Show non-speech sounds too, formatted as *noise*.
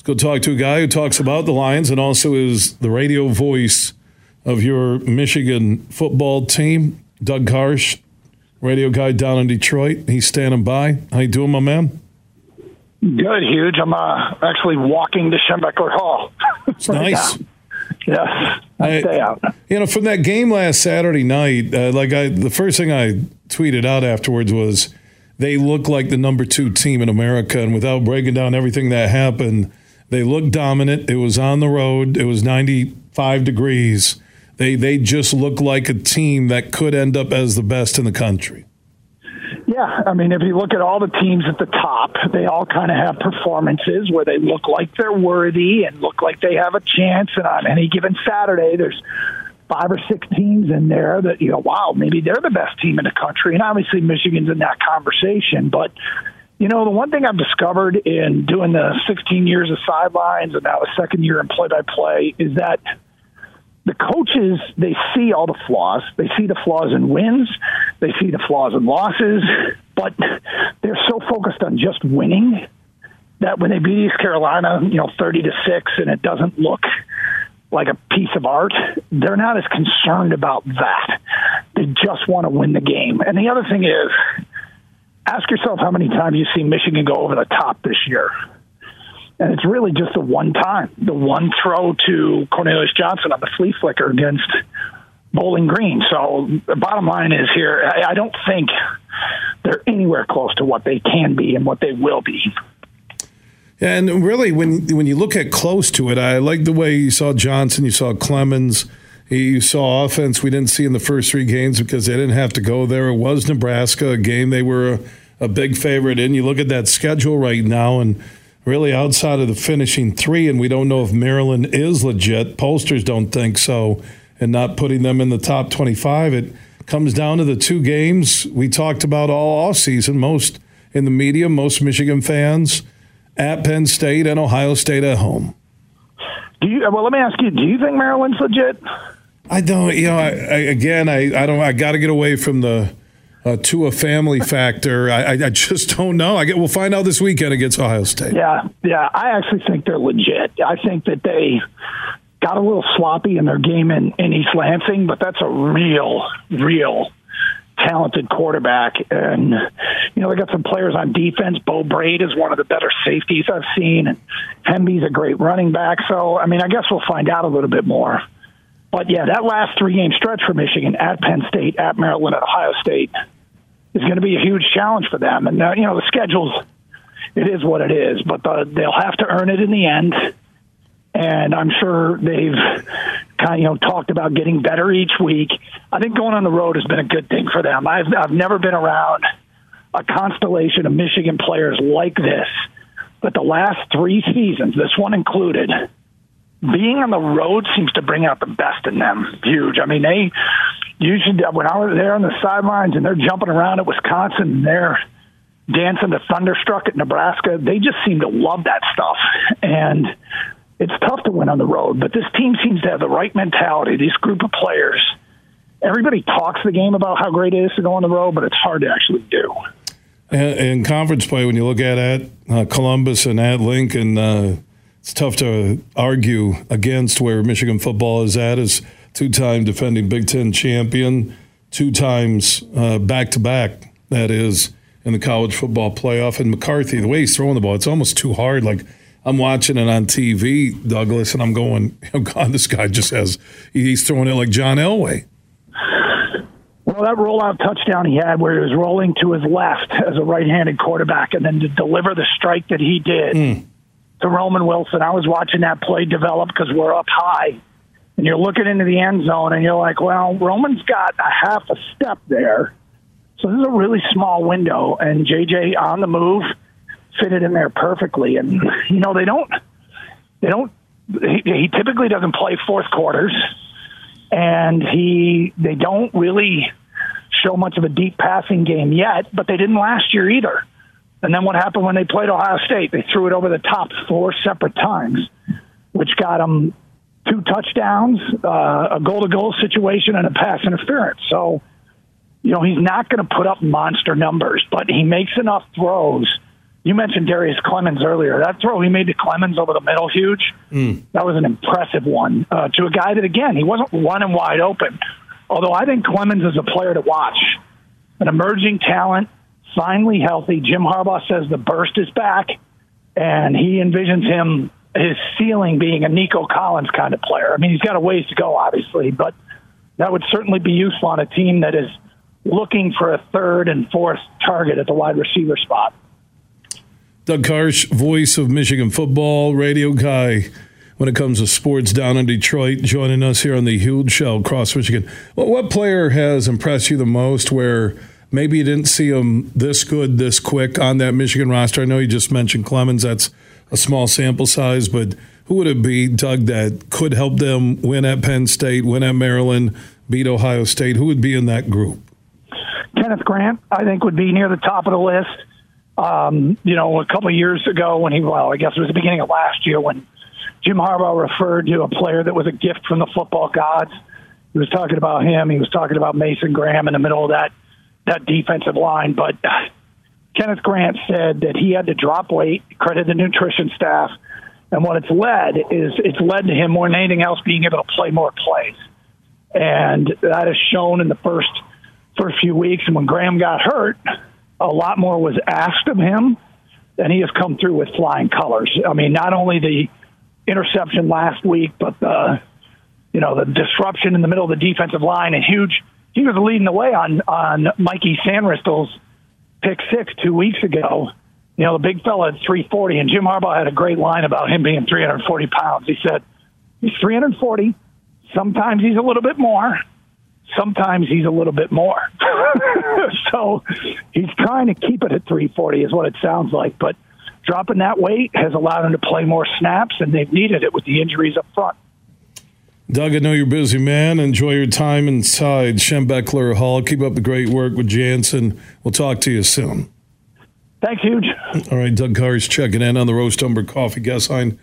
Let's go talk to a guy who talks about the Lions and also is the radio voice of your Michigan football team, Doug Karsch, radio guy down in Detroit. He's standing by. How you doing, my man? Good, huge. I'm uh, actually walking to Schembechler Hall. It's *laughs* right nice. Now. Yes, I stay out. You know, from that game last Saturday night, uh, like I, the first thing I tweeted out afterwards was they look like the number two team in America, and without breaking down everything that happened they looked dominant. It was on the road. It was 95 degrees. They they just look like a team that could end up as the best in the country. Yeah, I mean, if you look at all the teams at the top, they all kind of have performances where they look like they're worthy and look like they have a chance. And on any given Saturday, there's five or six teams in there that you know, wow, maybe they're the best team in the country. And obviously, Michigan's in that conversation, but you know, the one thing I've discovered in doing the 16 years of sidelines and now the second year in play by play is that the coaches, they see all the flaws. They see the flaws in wins, they see the flaws in losses, but they're so focused on just winning that when they beat East Carolina, you know, 30 to 6 and it doesn't look like a piece of art, they're not as concerned about that. They just want to win the game. And the other thing is, ask yourself how many times you've seen Michigan go over the top this year. And it's really just the one time, the one throw to Cornelius Johnson on the flea flicker against Bowling Green. So the bottom line is here, I don't think they're anywhere close to what they can be and what they will be. And really, when when you look at close to it, I like the way you saw Johnson, you saw Clemons, you saw offense we didn't see in the first three games because they didn't have to go there. It was Nebraska, a game they were a, big favorite in. You look at that schedule right now, and really outside of the finishing three, and we don't know if Maryland is legit. Pollsters don't think so, and not putting them in the top 25. It comes down to the two games we talked about all off season. Most in the media, most Michigan fans at Penn State and Ohio State at home. Do you? Well, let me ask you. Do you think Maryland's legit? I don't. You know, I, I, again, I, I don't. I got to get away from the uh, to a family factor. I, I just don't know. I get. We'll find out this weekend against Ohio State. Yeah, yeah. I actually think they're legit. I think that they got a little sloppy in their game in, in East Lansing, but that's a real, real talented quarterback. And, you know, they got some players on defense. Beau Brade is one of the better safeties I've seen. And Hemby's a great running back. So, I mean, I guess we'll find out a little bit more. But yeah, that last three game stretch for Michigan at Penn State, at Maryland, at Ohio State is going to be a huge challenge for them. And uh, you know the schedules, it is what it is, but the, they'll have to earn it in the end. And I'm sure they've kind of you know talked about getting better each week. I think going on the road has been a good thing for them. I've I've never been around a constellation of Michigan players like this, but the last three seasons, this one included being on the road seems to bring out the best in them. Huge. I mean, they usually when I was there on the sidelines and they're jumping around at Wisconsin and they're dancing to Thunderstruck at Nebraska, they just seem to love that stuff. And it's tough to win on the road, but this team seems to have the right mentality. This group of players, everybody talks the game about how great it is to go on the road, but it's hard to actually do. In conference play, when you look at it, uh, Columbus and at Lincoln. Uh, it's tough to argue against where Michigan football is at as two-time defending Big Ten champion, two times back to back. That is in the college football playoff. And McCarthy, the way he's throwing the ball, it's almost too hard. Like I'm watching it on TV, Douglas, and I'm going, *laughs* oh God, this guy just has he's throwing it like John Elway. Well, that rollout touchdown he had where he was rolling to his left as a right-handed quarterback, and then to deliver the strike that he did. Mm to Roman Wilson. I was watching that play develop because we're up high. And you're looking into the end zone and you're like, well, Roman's got a half a step there. So this is a really small window. And JJ on the move fitted in there perfectly. And, you know, they don't, they don't, he, he typically doesn't play fourth quarters. And he, they don't really show much of a deep passing game yet, but they didn't last year either. And then what happened when they played Ohio State? They threw it over the top four separate times, which got them two touchdowns, uh, a goal to goal situation, and a pass interference. So, you know, he's not going to put up monster numbers, but he makes enough throws you mentioned Darrius Clemons earlier. That throw he made to Clemons over the middle, huge. Mm. That was an impressive one uh, to a guy that, again, he wasn't running wide open. Although I think Clemons is a player to watch, an emerging talent, finally healthy. Jim Harbaugh says the burst is back, and he envisions him his ceiling being a Nico Collins kind of player. I mean, he's got a ways to go, obviously, but that would certainly be useful on a team that is looking for a third and fourth target at the wide receiver spot. Doug Karsch, voice of Michigan football, radio guy when it comes to sports down in Detroit, joining us here on the Huge Show Cross Michigan. Well, what player has impressed you the most where maybe you didn't see him this good, this quick on that Michigan roster? I know you just mentioned Clemons. That's a small sample size, but who would it be, Doug, that could help them win at Penn State, win at Maryland, beat Ohio State? Who would be in that group? Kenneth Grant, I think, would be near the top of the list. Um, you know, a couple of years ago when he, well, I guess it was the beginning of last year when Jim Harbaugh referred to a player that was a gift from the football gods. He was talking about him. He was talking about Mason Graham in the middle of that that defensive line. But uh, Kenneth Grant said that he had to drop weight, credit the nutrition staff, and what it's led is it's led to him more than anything else being able to play more plays, and that is shown in the first first few weeks. And when Graham got hurt, a lot more was asked of him, and he has come through with flying colors. I mean, not only the interception last week, but the you know the disruption in the middle of the defensive line and huge. He was leading the way on on Mikey Sainristil's pick six two weeks ago. You know, the big fella at 340, and Jim Harbaugh had a great line about him being 340 pounds. He said, he's 340. Sometimes he's a little bit more sometimes he's a little bit more. *laughs* so he's trying to keep it at 340 is what it sounds like. But dropping that weight has allowed him to play more snaps, and they've needed it with the injuries up front. Doug, I know you're busy, man. Enjoy your time inside Schembechler Hall. Keep up the great work with Jansen. We'll talk to you soon. Thanks, Huge. All right, Doug Karsch checking in on the Roast Umber Coffee guest line.